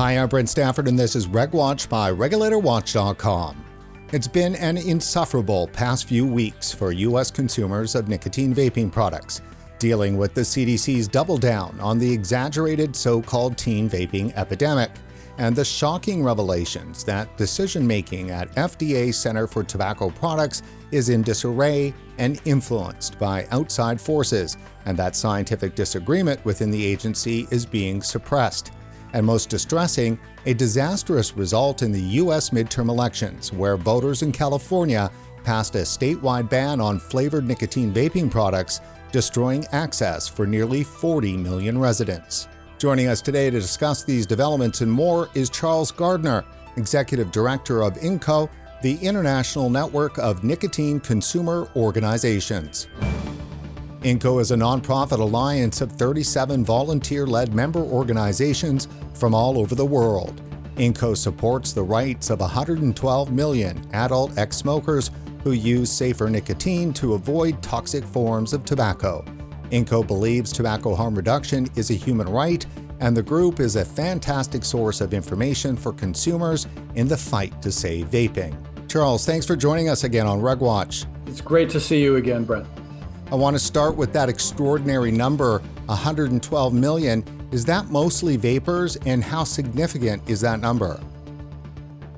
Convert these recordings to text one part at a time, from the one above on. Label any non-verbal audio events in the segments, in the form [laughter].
Hi, I'm Brent Stafford, and this is RegWatch by RegulatorWatch.com. It's been an insufferable past few weeks for U.S. consumers of nicotine vaping products, dealing with the CDC's double down on the exaggerated so called teen vaping epidemic and the shocking revelations that decision making at FDA Center for Tobacco Products is in disarray and influenced by outside forces, and that scientific disagreement within the agency is being suppressed and most distressing, a disastrous result in the U.S. midterm elections, where voters in California passed a statewide ban on flavored nicotine vaping products, destroying access for nearly 40 million residents. Joining us today to discuss these developments and more is Charles Gardner, Executive Director of INNCO, the International Network of Nicotine Consumer Organizations. INNCO is a nonprofit alliance of 37 volunteer led member organizations from all over the world. INNCO supports the rights of 112 million adult ex smokers who use safer nicotine to avoid toxic forms of tobacco. INNCO believes tobacco harm reduction is a human right, and the group is a fantastic source of information for consumers in the fight to save vaping. Charles, thanks for joining us again on RegWatch. It's great to see you again, Brent. I want to start with that extraordinary number 112 million. Is that mostly vapers, and how significant is that number?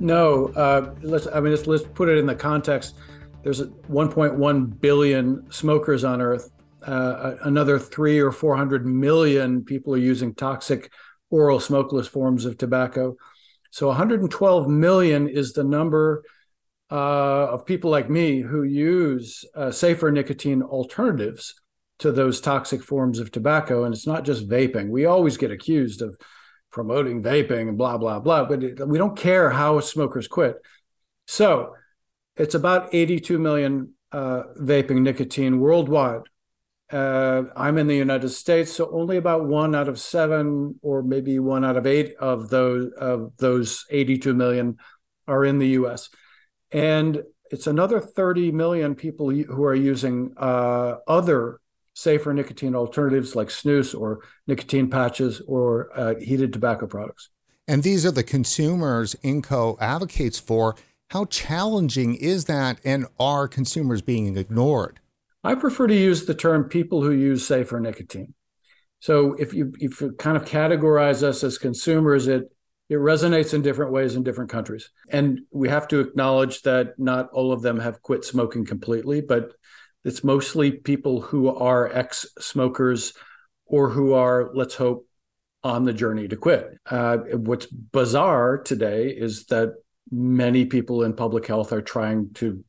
No, uh, let's. I mean, let's, let's put it in the context. There's 1.1 billion smokers on Earth. Uh, another three or 400 million people are using toxic oral smokeless forms of tobacco. So 112 million is the number uh, of people like me who use uh, safer nicotine alternatives to those toxic forms of tobacco. And it's not just vaping. We always get accused of promoting vaping and blah, blah, blah, but it, we don't care how smokers quit. So it's about 82 million uh, vaping nicotine worldwide. Uh, I'm in the United States, so only about one out of seven, or maybe one out of eight of those of those 82 million are in the U.S and it's another 30 million people who are using uh, other safer nicotine alternatives like snus or nicotine patches or uh, heated tobacco products. And these are the consumers INNCO advocates for. How challenging is that, and are consumers being ignored? I prefer to use the term people who use safer nicotine. So if you if you kind of categorize us as consumers, it it resonates in different ways in different countries. And we have to acknowledge that not all of them have quit smoking completely, but it's mostly people who are ex smokers or who are, let's hope, on the journey to quit. Uh, what's bizarre today is that many people in public health are trying to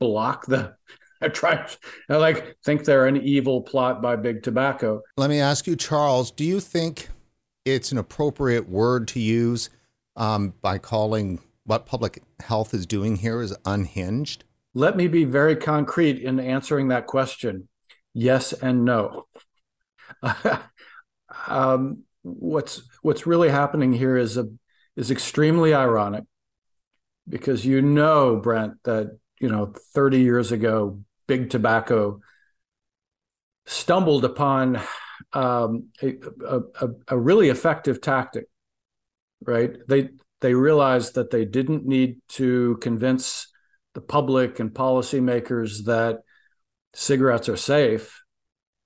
block the I try I like think they're an evil plot by big tobacco. Let me ask you, Charles, do you think it's an appropriate word to use um, by calling what public health is doing here is unhinged? Let me be very concrete in answering that question yes and no. [laughs] um, what's what's really happening here is a is extremely ironic because you know Brent that you know 30 years ago big tobacco stumbled upon um, a, a, a really effective tactic, right? They they realized that they didn't need to convince the public and policymakers that cigarettes are safe,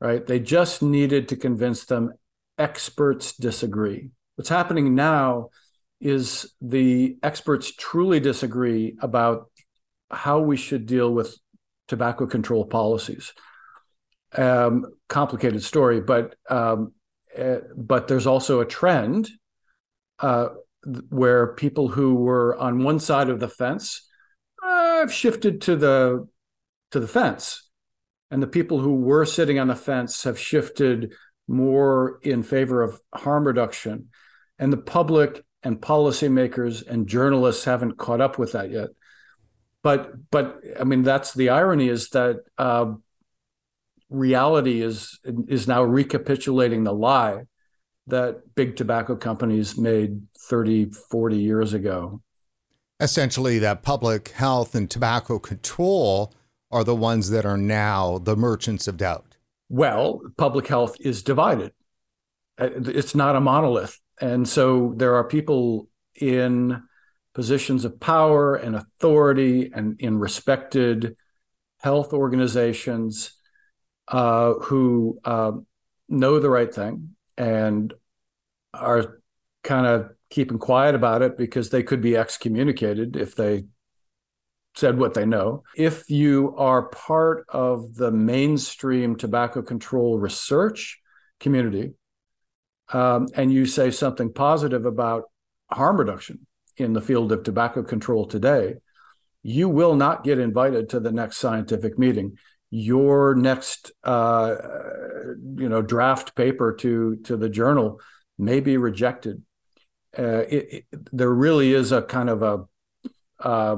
right? They just needed to convince them experts disagree. What's happening now is the experts truly disagree about how we should deal with tobacco control policies um, complicated story, but um, uh, but there's also a trend uh, where people who were on one side of the fence uh, have shifted to the to the fence, and the people who were sitting on the fence have shifted more in favor of harm reduction, and the public and policymakers and journalists haven't caught up with that yet. But but I mean that's the irony is that uh, reality is is now recapitulating the lie that big tobacco companies made 30 40 years ago. Essentially that public health and tobacco control are the ones that are now the merchants of doubt. Well public health is divided. Uh, it's not a monolith. And so there are people in positions of power and authority and in respected health organizations uh, who uh, know the right thing and are kind of keeping quiet about it because they could be excommunicated if they said what they know. If you are part of the mainstream tobacco control research community um, and you say something positive about harm reduction in the field of tobacco control today, you will not get invited to the next scientific meeting. Your next, uh, you know, draft paper to to the journal may be rejected. Uh, it, it, there really is a kind of a uh,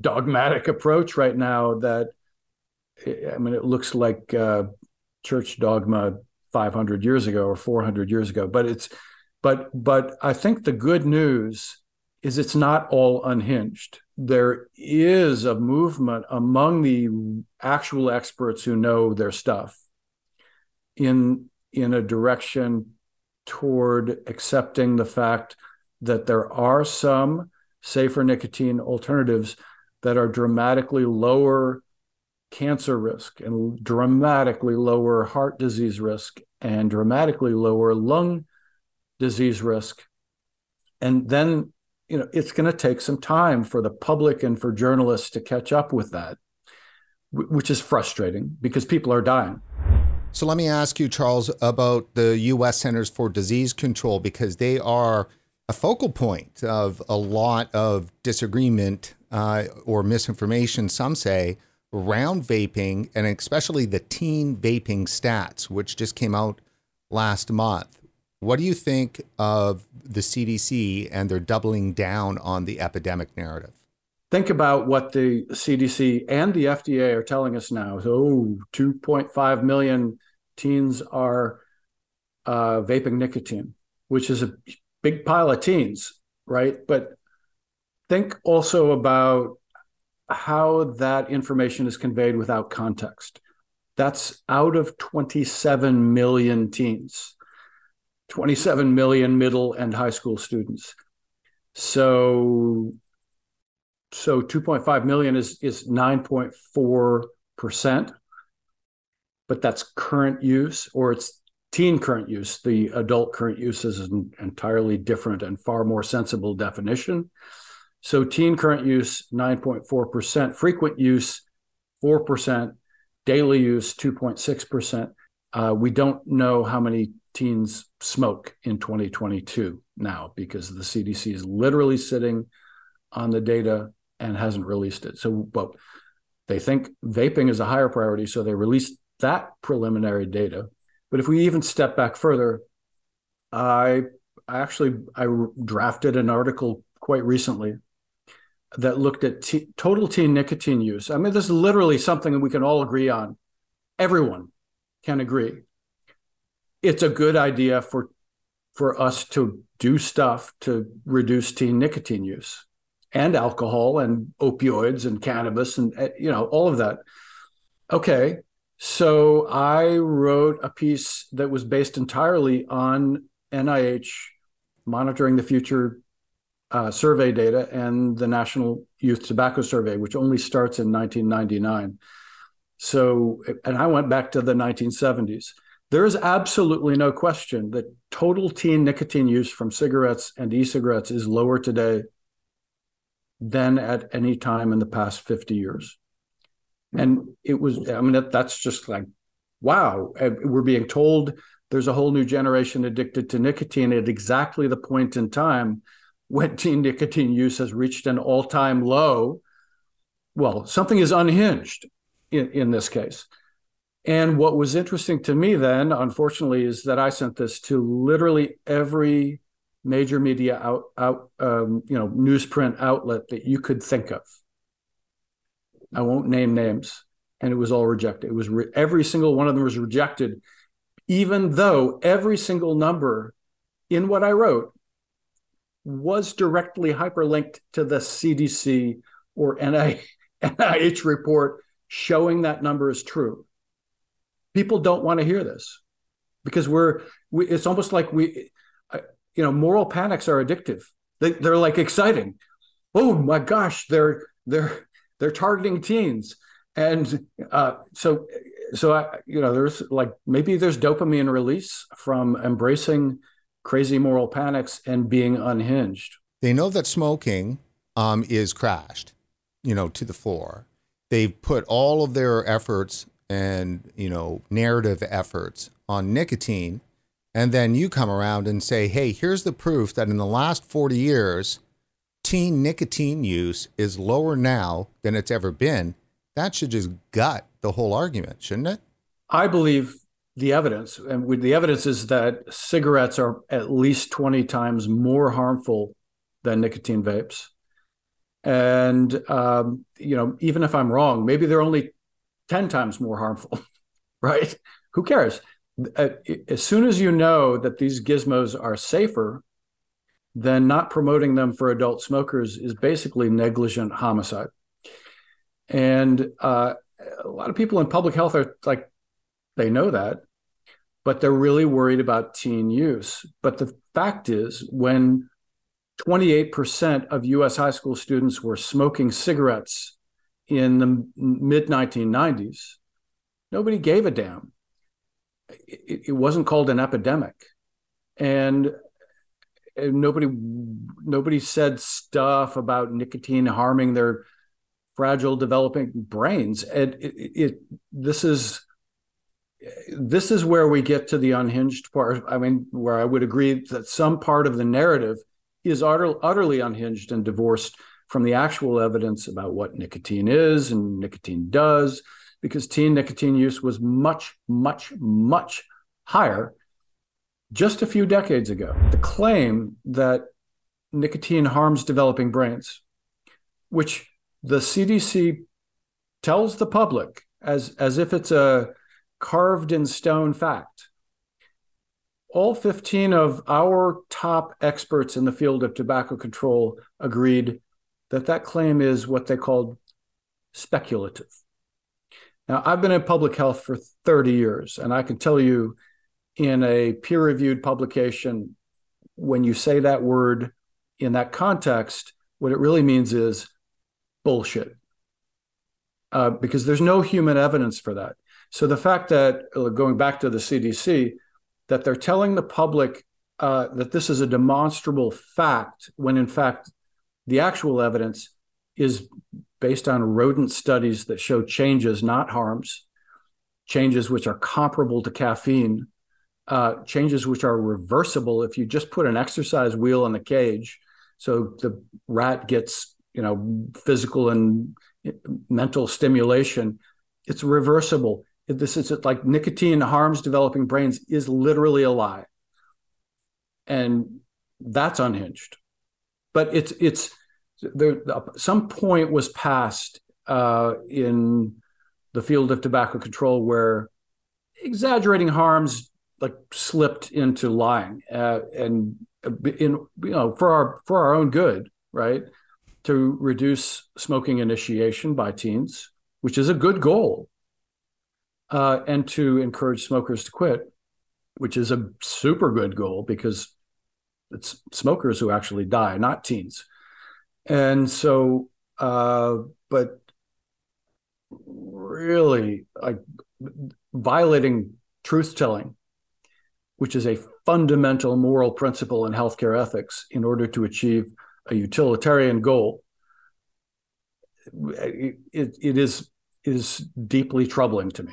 dogmatic approach right now that I mean, it looks like uh, church dogma 500 years ago or 400 years ago. But it's, but but I think the good news is it's not all unhinged. There is a movement among the actual experts who know their stuff in in a direction toward accepting the fact that there are some safer nicotine alternatives that are dramatically lower cancer risk and dramatically lower heart disease risk and dramatically lower lung disease risk. And then, you know, it's going to take some time for the public and for journalists to catch up with that, which is frustrating because people are dying. So let me ask you, Charles, about the U.S. Centers for Disease Control because they are a focal point of a lot of disagreement uh, or misinformation, some say, around vaping and especially the teen vaping stats, which just came out last month. What do you think of the CDC and their doubling down on the epidemic narrative? Think about what the CDC and the FDA are telling us now. So, 2.5 million teens are uh, vaping nicotine, which is a big pile of teens, right? But think also about how that information is conveyed without context. That's out of 27 million teens, 27 million middle and high school students. So, so 2.5 million is is 9.4 percent, but that's current use or it's teen current use. The adult current use is an entirely different and far more sensible definition. So teen current use, 9.4%, frequent use, 4%, daily use, 2.6%. Uh, we don't know how many teens smoke in 2022 now because the CDC is literally sitting on the data and hasn't released it. So, well, they think vaping is a higher priority, so they released that preliminary data. But if we even step back further, I, actually I drafted an article quite recently that looked at total teen nicotine use. I mean, this is literally something that we can all agree on. Everyone can agree. It's a good idea for for us to do stuff to reduce teen nicotine use and alcohol and opioids and cannabis and eh, you know all of that. Okay, so I wrote a piece that was based entirely on NIH monitoring the future uh, survey data and the National Youth Tobacco Survey, which only starts in 1999. So, and I went back to the 1970s. There is absolutely no question that total teen nicotine use from cigarettes and e cigarettes is lower today than at any time in the past 50 years. Hmm. And it was, I mean, that, that's just like, wow. We're being told there's a whole new generation addicted to nicotine at exactly the point in time when [laughs] teen nicotine use has reached an all time low, well, something is unhinged in, in this case. And what was interesting to me then, unfortunately, is that I sent this to literally every major media out, out um, you know, newsprint outlet that you could think of. I won't name names, and it was all rejected. It was re- every single one of them was rejected, even though every single number in what I wrote was directly hyperlinked to the CDC or NIH report showing that number is true. People don't want to hear this. because we're we, it's almost like we uh, you know moral panics are addictive. They, they're like exciting. Oh my gosh they're they're they're targeting teens. And uh, so so I, you know there's like maybe there's dopamine release from embracing crazy moral panics and being unhinged. They know that smoking um, is crashed you know to the floor they've put all of their efforts and you know narrative efforts on nicotine. And then you come around and say hey here's the proof that in the last 40 years teen nicotine use is lower now than it's ever been. That should just gut the whole argument shouldn't it? I believe the evidence and the evidence is that cigarettes are at least 20 times more harmful than nicotine vapes. And um, you know even if i'm wrong maybe they're only 10 times more harmful [laughs] right? Who cares? Uh, as soon as you know that these gizmos are safer then not promoting them for adult smokers is basically negligent homicide. And uh, a lot of people in public health are like they know that but they're really worried about teen use. But the fact is when 28% of US high school students were smoking cigarettes in the mid 1990s. Nobody gave a damn. It, it, wasn't called an epidemic. And nobody nobody said stuff about nicotine harming their fragile developing brains and it, it, this is this is where we get to the unhinged part i mean where i would agree that some part of the narrative is utter, utterly unhinged and divorced from the actual evidence about what nicotine is and nicotine does, because teen nicotine use was much, much, much higher just a few decades ago. The claim that nicotine harms developing brains, which the CDC tells the public as, as if it's a carved in stone fact all 15 of our top experts in the field of tobacco control agreed that that claim is what they called speculative. Now, I've been in public health for 30 years, and I can tell you in a peer reviewed publication, when you say that word in that context, what it really means is bullshit. Uh, because there's no human evidence for that. So the fact that, uh, going back to the CDC, that they're telling the public uh, that this is a demonstrable fact when in fact the actual evidence is based on rodent studies that show changes, not harms, changes which are comparable to caffeine, uh, changes which are reversible if you just put an exercise wheel in the cage. So the rat gets, you know, physical and mental stimulation. It's reversible this is like nicotine harms developing brains is literally a lie and that's unhinged but it's it's there some point was passed uh, in the field of tobacco control where exaggerating harms like slipped into lying uh, and in you know for our for our own good right? To reduce smoking initiation by teens which is a good goal uh, and to encourage smokers to quit, which is a super good goal because it's smokers who actually die, not teens. And so, uh, but really, like violating truth telling, which is a fundamental moral principle in healthcare ethics, in order to achieve a utilitarian goal, it, it, is is deeply troubling to me.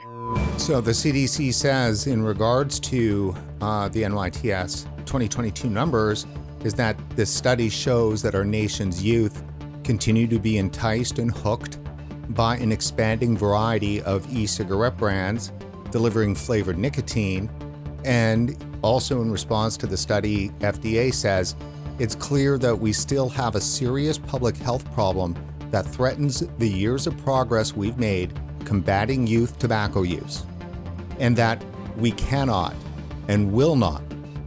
So the CDC says, in regards to uh, the NYTS 2022 numbers, is that this study shows that our nation's youth continue to be enticed and hooked by an expanding variety of e cigarette brands delivering flavored nicotine. And also, in response to the study, FDA says it's clear that we still have a serious public health problem that threatens the years of progress we've made combating youth tobacco use, and that we cannot and will not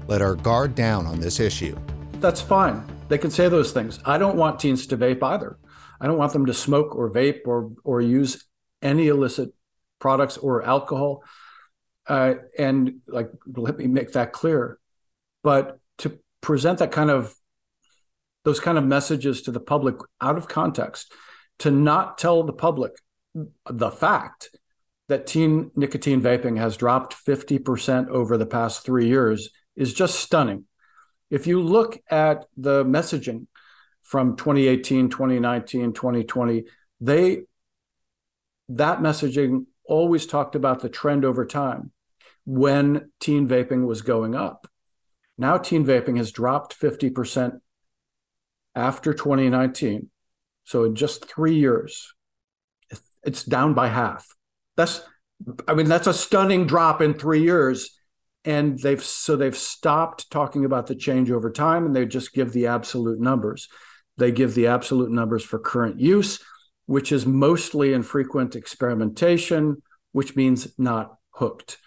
let our guard down on this issue. That's fine. They can say those things. I don't want teens to vape either. I don't want them to smoke or vape or or use any illicit products or alcohol. uh, and like let me make that clear. But to present that kind of those kind of messages to the public out of context, to not tell the public the fact that teen nicotine vaping has dropped 50% over the past three years is just stunning. If you look at the messaging from 2018, 2019, 2020, they that messaging always talked about the trend over time when teen vaping was going up. Now teen vaping has dropped 50% after 2019. So in just 3 years it's down by half. That's I mean that's a stunning drop in 3 years and they've so they've stopped talking about the change over time and they just give the absolute numbers they give the absolute numbers for current use which is mostly infrequent experimentation which means not hooked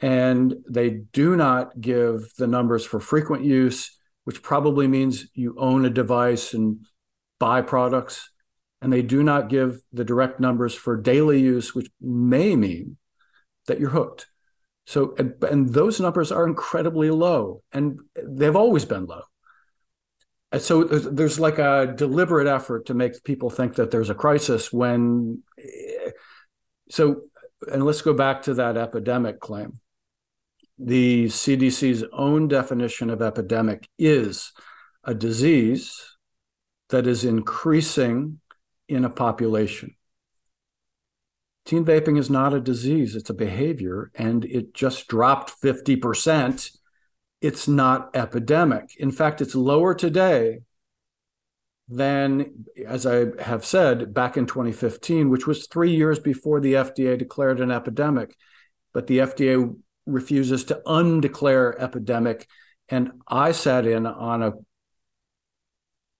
and they do not give the numbers for frequent use which probably means you own a device and buy products and they do not give the direct numbers for daily use which may mean that you're hooked so, and, and those numbers are incredibly low, and they've always been low. And so there's, there's like a deliberate effort to make people think that there's a crisis when. Eh, so, and let's go back to that epidemic claim. The CDC's own definition of epidemic is a disease that is increasing in a population. Teen vaping is not a disease, it's a behavior, and it just dropped 50%. It's not epidemic. In fact, it's lower today than, as I have said, back in 2015, which was three years before the FDA declared an epidemic. But the FDA refuses to undeclare epidemic. And I sat in on a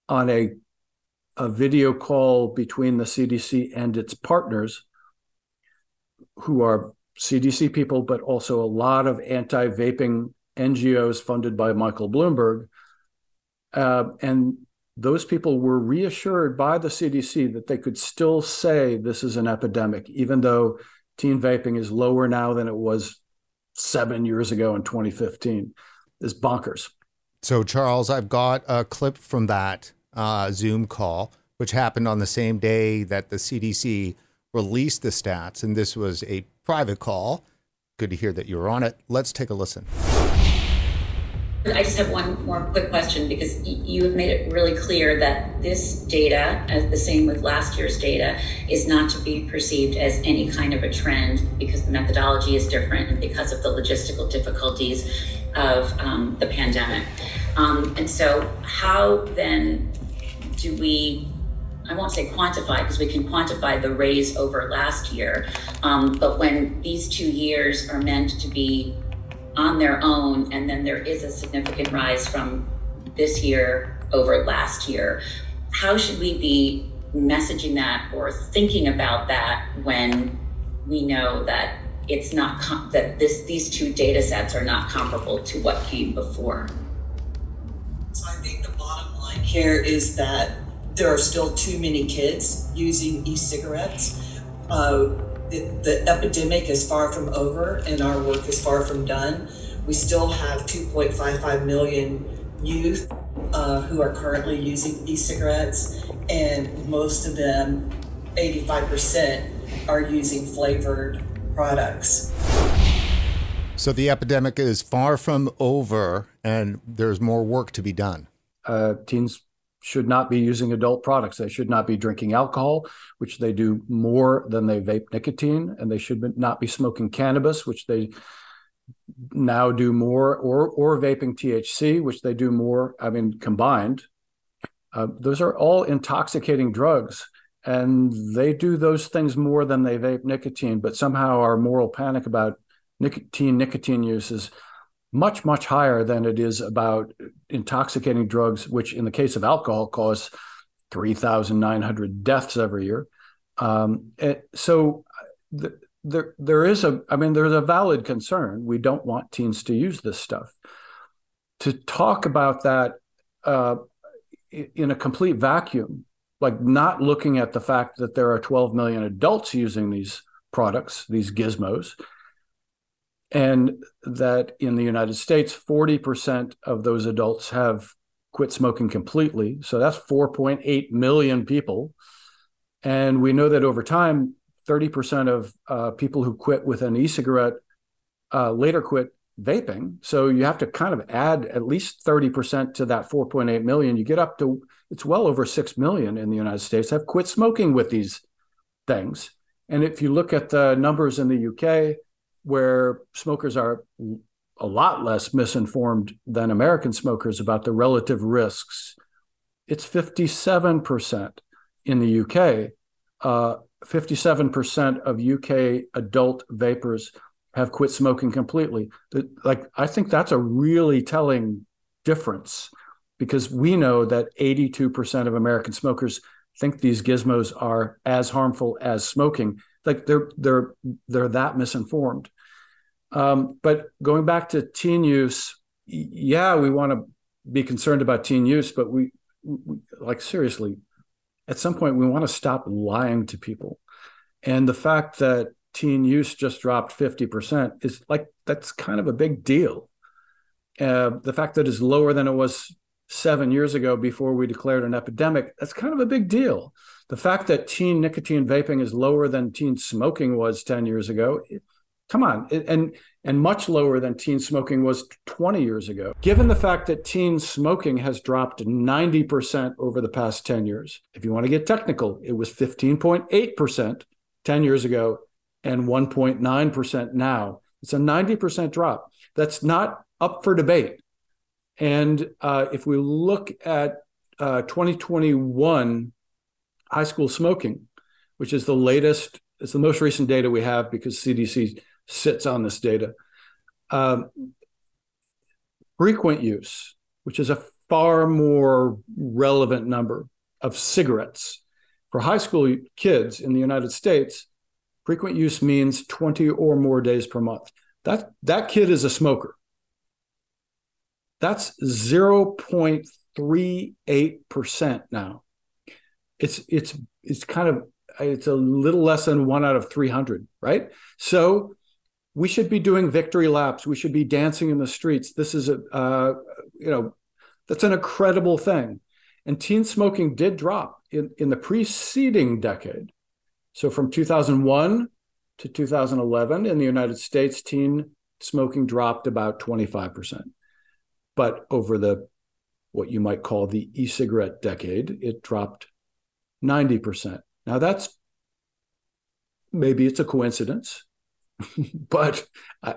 on a a video call between the CDC and its partners who are CDC people, but also a lot of anti vaping NGOs funded by Michael Bloomberg. Uh, and those people were reassured by the CDC that they could still say this is an epidemic, even though teen vaping is lower now than it was seven years ago in 2015. Is bonkers. So, Charles, I've got a clip from that uh, Zoom call, which happened on the same day that the CDC released the stats, and this was a private call. Good to hear that you were on it. Let's take a listen. I just have one more quick question because you have made it really clear that this data, as the same with last year's data, is not to be perceived as any kind of a trend because the methodology is different and because of the logistical difficulties of um, the pandemic. Um, and so, how then do we I won't say quantify because we can quantify the raise over last year. Um, but when these two years are meant to be on their own, and then there is a significant rise from this year over last year, how should we be messaging that or thinking about that when we know that it's not com- that this these two data sets are not comparable to what came before? So I think the bottom line here is that there are still too many kids using e-cigarettes. Uh, the, the, epidemic is far from over and our work is far from done. We still have 2.55 million youth uh, who are currently using e-cigarettes and most of them, 85%, are using flavored products. So the epidemic is far from over and there's more work to be done. Uh, teens should not be using adult products. They should not be drinking alcohol, which they do more than they vape nicotine, and they should not be smoking cannabis, which they now do more, or or vaping THC, which they do more. I mean, combined, uh, those are all intoxicating drugs, and they do those things more than they vape nicotine. But somehow our moral panic about nicotine nicotine use is much much higher than it is about intoxicating drugs which in the case of alcohol cause 3900 deaths every year. Um, so the, there there is a i mean there's a valid concern. We don't want teens to use this stuff. To talk about that uh, in a complete vacuum like not looking at the fact that there are 12 million adults using these products these gizmos and that in the United States, 40% of those adults have quit smoking completely. So that's 4.8 million people. And we know that over time, 30% of uh, people who quit with an e cigarette uh, later quit vaping. So you have to kind of add at least 30% to that 4.8 million. You get up to, it's well over 6 million in the United States have quit smoking with these things. And if you look at the numbers in the UK, where smokers are a lot less misinformed than American smokers about the relative risks, it's 57% in the UK. Uh, 57% of UK adult vapers have quit smoking completely. Like, I think that's a really telling difference because we know that 82% of American smokers think these gizmos are as harmful as smoking. Like they're they're they're that misinformed. Um, but going back to teen use, yeah, we want to be concerned about teen use, but we, we like seriously, at some point we want to stop lying to people. And the fact that teen use just dropped 50% is like that's kind of a big deal. Uh, the fact that it's lower than it was seven years ago before we declared an epidemic, that's kind of a big deal. The fact that teen nicotine vaping is lower than teen smoking was 10 years ago, come on, and and much lower than teen smoking was 20 years ago. Given the fact that teen smoking has dropped 90% over the past 10 years, if you want to get technical, it was 15.8% 10 years ago and 1.9% now. It's a 90% drop. That's not up for debate. And uh, if we look at uh, 2021 high school smoking, which is the latest, it's the most recent data we have because CDC sits on this data. Um, frequent use, which is a far more relevant number of cigarettes for high school kids in the United States, frequent use means 20 or more days per month. That that kid is a smoker. That's 0.38% now. It's it's it's kind of it's a little less than one out of 300, right? So we should be doing victory laps. We should be dancing in the streets. This is a, uh, you know, that's an incredible thing. And teen smoking did drop in, in the preceding decade. So from 2001 to 2011 in the United States, teen smoking dropped about 25%. But over the what you might call the e-cigarette decade, it dropped 90%. Now that's maybe it's a coincidence [laughs] but uh,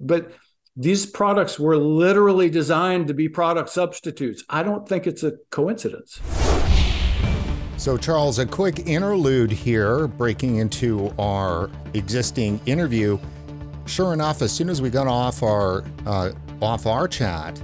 but these products were literally designed to be product substitutes. I don't think it's a coincidence. So, Charles, a quick interlude here, breaking into our existing interview. Sure enough, as soon as we got off our uh, off our chat,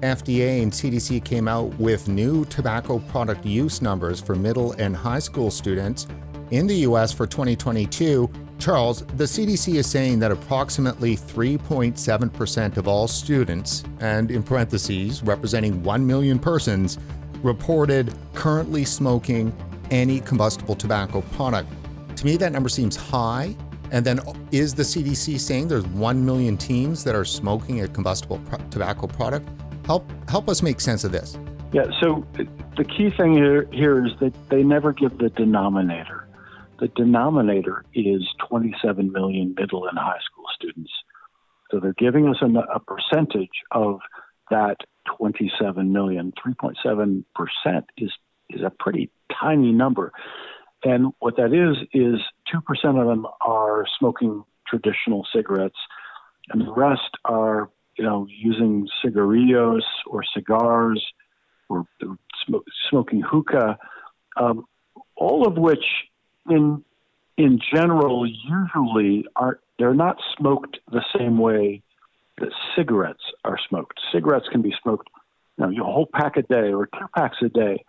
FDA and CDC came out with new tobacco product use numbers for middle and high school students in the U.S. for 2022 Charles, the CDC is saying that approximately 3.7% of all students, and in parentheses, representing 1 million persons, reported currently smoking any combustible tobacco product. To me, that number seems high. And then is the CDC saying there's 1 million teens that are smoking a combustible pro- tobacco product? Help, help us make sense of this. Yeah, so the key thing here, here is that they never give the denominator the denominator is 27 million middle and high school students. So they're giving us a, a percentage of that 27 million. 3.7% is, is a pretty tiny number. And what that is, is 2% of them are smoking traditional cigarettes, and the rest are, you know, using cigarillos or cigars or smoking hookah, um, all of which in in general usually are they're not smoked the same way that cigarettes are smoked. Cigarettes can be smoked, you know, a whole pack a day or two packs a day.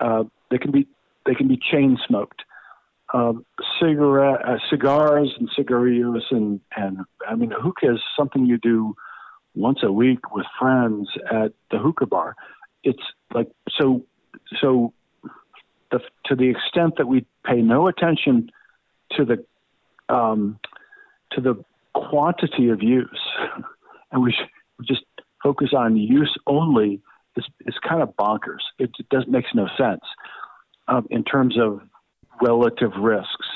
Uh, they can be they can be chain smoked. Um, cigarette, uh, cigars and cigarillos and and I mean, hookah is something you do once a week with friends at the hookah bar. It's like so so the, to the extent that we pay no attention to the um, to the quantity of use, [laughs] and we just focus on use only, is, is kind of bonkers. It, it does makes no sense um, in terms of relative risks.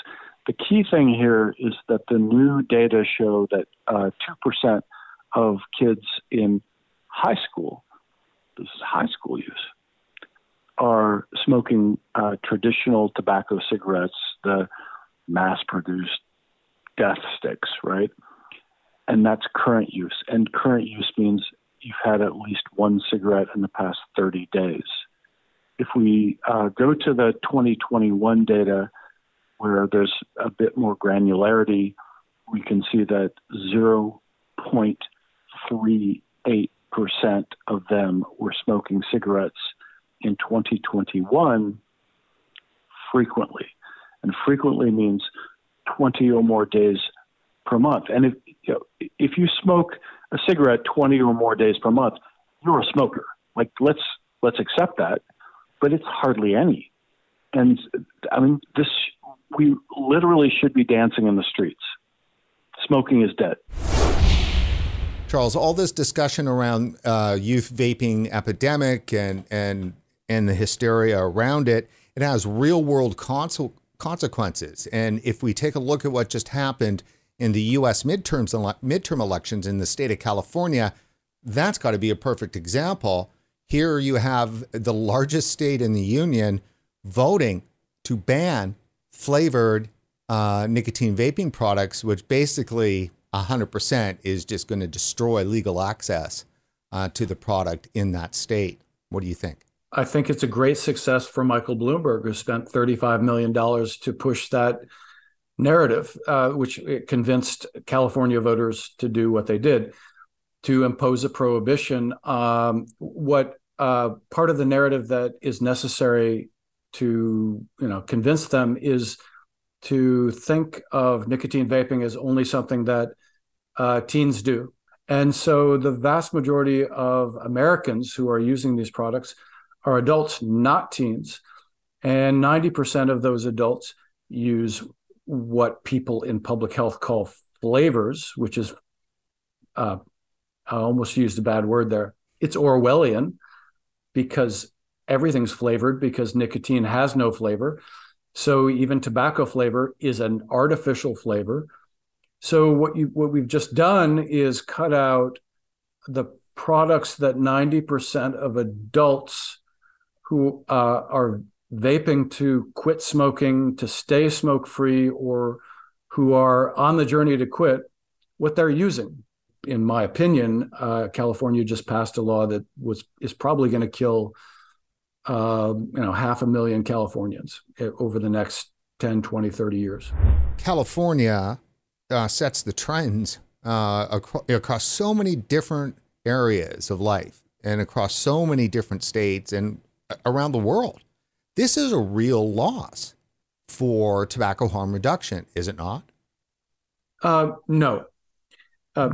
The key thing here is that the new data show that uh, 2% of kids in high school, this is high school use, are smoking uh, traditional tobacco cigarettes, the mass produced death sticks, right? And that's current use. And current use means you've had at least one cigarette in the past 30 days. If we uh, go to the 2021 data, where there's a bit more granularity, we can see that 0.38% of them were smoking cigarettes in 2021 frequently. And frequently means 20 or more days per month. And if you know, if you smoke a cigarette 20 or more days per month, you're a smoker. Like let's let's accept that, but it's hardly any. And I mean, this we literally should be dancing in the streets. Smoking is dead. Charles, all this discussion around uh, youth vaping epidemic and and and the hysteria around it, it has real world cons- consequences. And if we take a look at what just happened in the U.S. midterms midterm elections in the state of California, that's got to be a perfect example. Here you have the largest state in the union voting to ban flavored uh, nicotine vaping products, which basically 100% is just going to destroy legal access uh, to the product in that state. What do you think? I think it's a great success for Michael Bloomberg, who spent $35 million to push that narrative, uh, which convinced California voters to do what they did to impose a prohibition. Um, what uh, part of the narrative that is necessary to you know convince them is to think of nicotine vaping as only something that uh, teens do. And so the vast majority of Americans who are using these products are adults, not teens. And 90% of those adults use what people in public health call flavors, which is, uh, I almost used a bad word there. It's Orwellian because everything's flavored because nicotine has no flavor. So even tobacco flavor is an artificial flavor. So what you what we've just done is cut out the products that 90% of adults who uh, are vaping to quit smoking, to stay smoke free, or who are on the journey to quit, what they're using. In my opinion, uh, California just passed a law that was is probably going to kill, uh, you know, half a million Californians eh, over the next 10, 20, 30 years. California uh, sets the trends uh, across, across so many different areas of life and across so many different states and around the world. This is a real loss for tobacco harm reduction, is it not? Uh, no. Uh,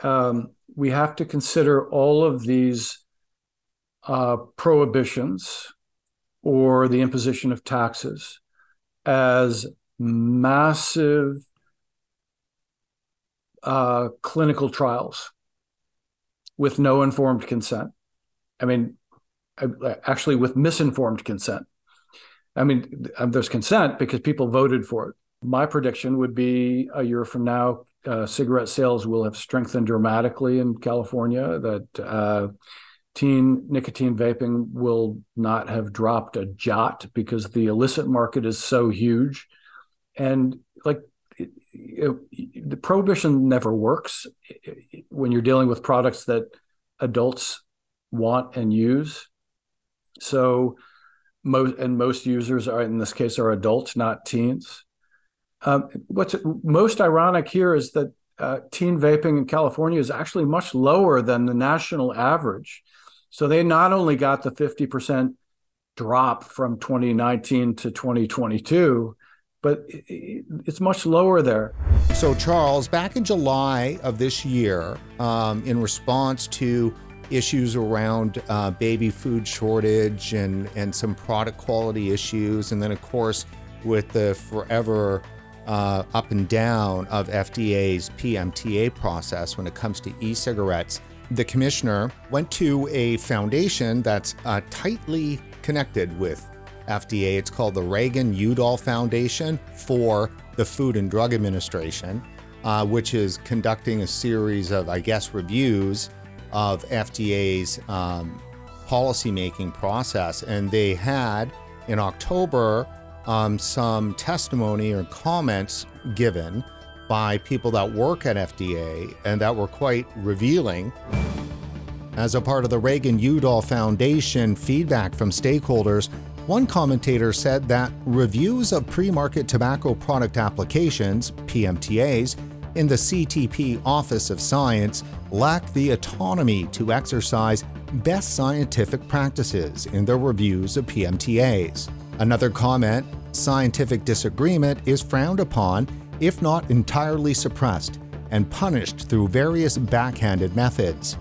um, we have to consider all of these uh, prohibitions or the imposition of taxes as massive uh, clinical trials with no informed consent. I mean, actually, with misinformed consent. I mean, there's consent because people voted for it. My prediction would be a year from now, uh, cigarette sales will have strengthened dramatically in California. That uh, teen nicotine vaping will not have dropped a jot because the illicit market is so huge, and like it, it, the prohibition never works when you're dealing with products that adults want and use. So most and most users are in this case are adults, not teens. Um, what's most ironic here is that uh, teen vaping in California is actually much lower than the national average. So they not only got the 50% drop from 2019 to 2022, but it's much lower there. So, Charles, back in July of this year, um, in response to issues around uh, baby food shortage and, and some product quality issues. And then, of course, with the forever uh, up and down of FDA's PMTA process when it comes to e cigarettes, the commissioner went to a foundation that's uh, tightly connected with FDA. It's called the Reagan Udall Foundation for the Food and Drug Administration, uh, which is conducting a series of, I guess, reviews of FDA's um, policymaking process. And they had in October um, some testimony or comments given by people that work at FDA and that were quite revealing. As a part of the Reagan Udall Foundation feedback from stakeholders, one commentator said that reviews of pre market tobacco product applications, PMTAs, in the CTP Office of Science lack the autonomy to exercise best scientific practices in their reviews of PMTAs. Another comment scientific disagreement is frowned upon, if not entirely suppressed, and punished through various backhanded methods.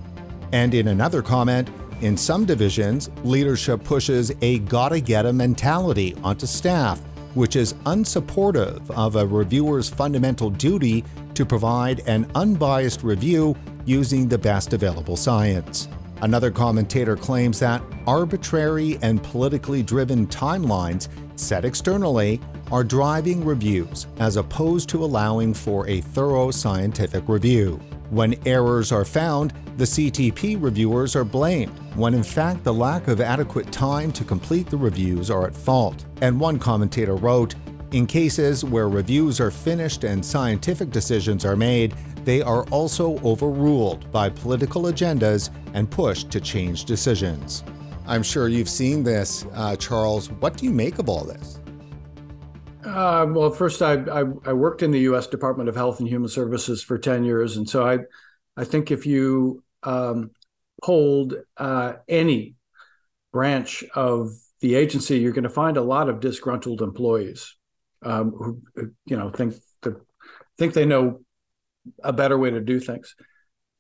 And in another comment, in some divisions, leadership pushes a gotta get a mentality onto staff, which is unsupportive of a reviewer's fundamental duty to provide an unbiased review using the best available science. Another commentator claims that arbitrary and politically driven timelines set externally are driving reviews as opposed to allowing for a thorough scientific review. When errors are found, the CTP reviewers are blamed, when in fact the lack of adequate time to complete the reviews are at fault. And one commentator wrote, in cases where reviews are finished and scientific decisions are made, they are also overruled by political agendas and pushed to change decisions. I'm sure you've seen this, uh, Charles. What do you make of all this? Uh, well, first, I, I, I worked in the U.S. Department of Health and Human Services for ten years, and so I I think if you um, polled uh, any branch of the agency, you're going to find a lot of disgruntled employees um, who you know think the, think they know a better way to do things.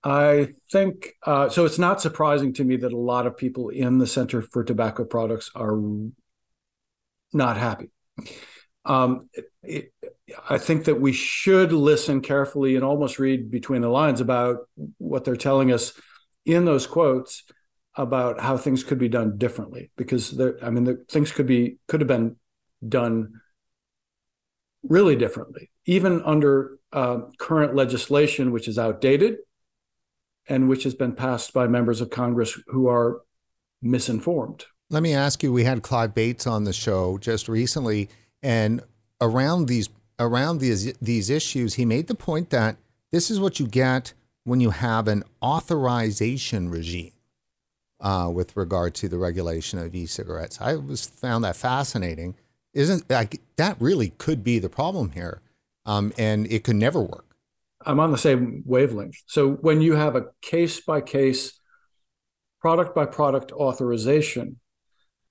I think uh, so. It's not surprising to me that a lot of people in the Center for Tobacco Products are not happy. Um, it, I think that we should listen carefully and almost read between the lines about what they're telling us in those quotes about how things could be done differently. Because there, I mean, the, things could be could have been done really differently, even under uh, current legislation, which is outdated and which has been passed by members of Congress who are misinformed. Let me ask you we had Clive Bates on the show just recently and around these around these these issues he made the point that this is what you get when you have an authorization regime uh, with regard to the regulation of e-cigarettes. I was found that fascinating. Isn't that really could be the problem here, um, and it could never work. I'm on the same wavelength. So when you have a case by case, product by product authorization,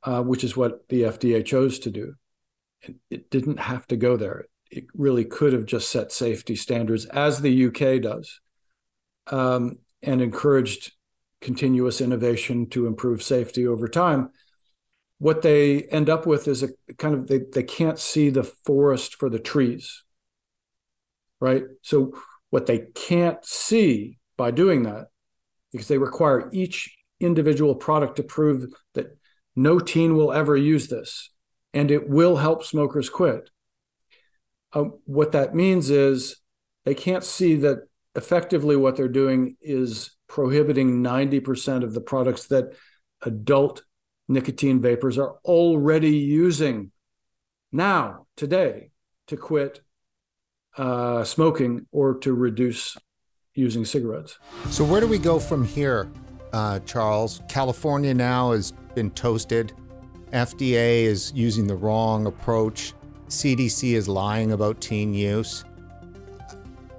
uh, which is what the FDA chose to do, it, didn't have to go there. It really could have just set safety standards, as the UK does, um, and encouraged continuous innovation to improve safety over time. What they end up with is a kind of they, they can't see the forest for the trees, right? So what they can't see by doing that, because they require each individual product to prove that no teen will ever use this and it will help smokers quit. Uh, what that means is they can't see that effectively what they're doing is prohibiting 90% of the products that adult nicotine vapers are already using now, today, to quit uh, smoking or to reduce using cigarettes. So, where do we go from here, uh, Charles? California now has been toasted. FDA is using the wrong approach. CDC is lying about teen use.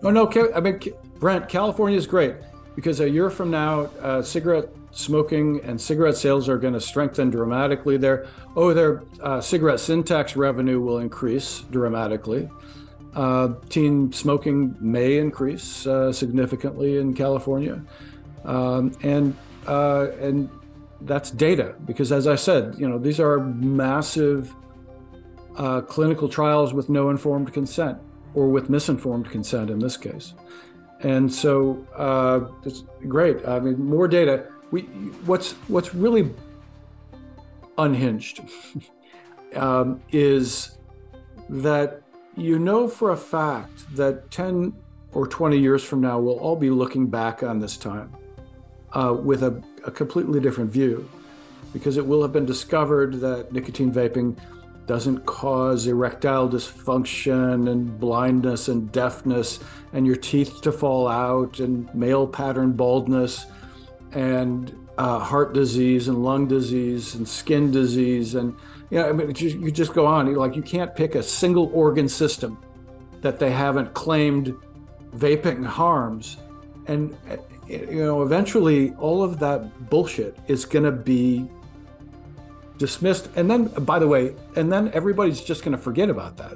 No, no, I mean, Brent, California is great because a year from now, uh, cigarette smoking and cigarette sales are going to strengthen dramatically there. Oh, their uh, cigarette sin tax revenue will increase dramatically. Uh, teen smoking may increase uh, significantly in California, um, and uh, and that's data because, as I said, you know these are massive uh, clinical trials with no informed consent. or with misinformed consent in this case. And so uh, it's great. I mean, more data. We what's what's really unhinged [laughs] um, is that you know for a fact that 10 or 20 years from now, we'll all be looking back on this time uh, with a, a completely different view because it will have been discovered that nicotine vaping doesn't cause erectile dysfunction and blindness and deafness and your teeth to fall out and male pattern baldness and uh, heart disease and lung disease and skin disease and you know I mean, you just go on. Like you can't pick a single organ system that they haven't claimed vaping harms. And you know eventually all of that bullshit is going to be dismissed. And then, by the way, and then everybody's just going to forget about that.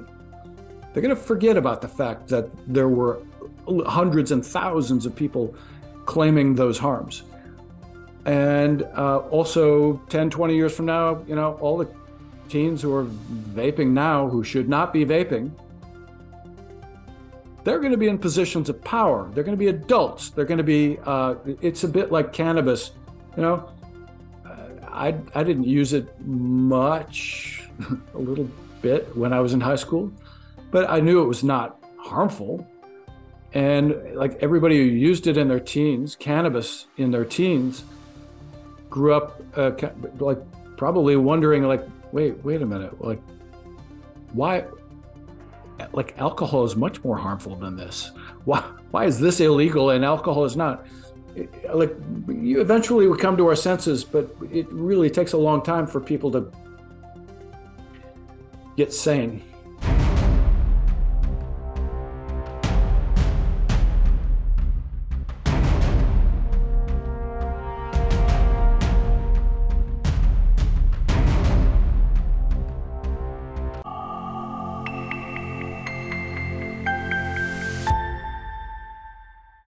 They're going to forget about the fact that there were hundreds and thousands of people claiming those harms. And uh, also, 10, 20 years from now, you know, all the teens who are vaping now who should not be vaping, they're going to be in positions of power. They're going to be adults. They're going to be, uh, it's a bit like cannabis. You know, I, I didn't use it much, [laughs] a little bit when I was in high school, but I knew it was not harmful. And like everybody who used it in their teens, cannabis in their teens, grew up uh, like probably wondering like, wait, wait a minute, like why? Like alcohol is much more harmful than this. Why? Why is this illegal and alcohol is not? like you eventually would come to our senses, but it really takes a long time for people to get sane.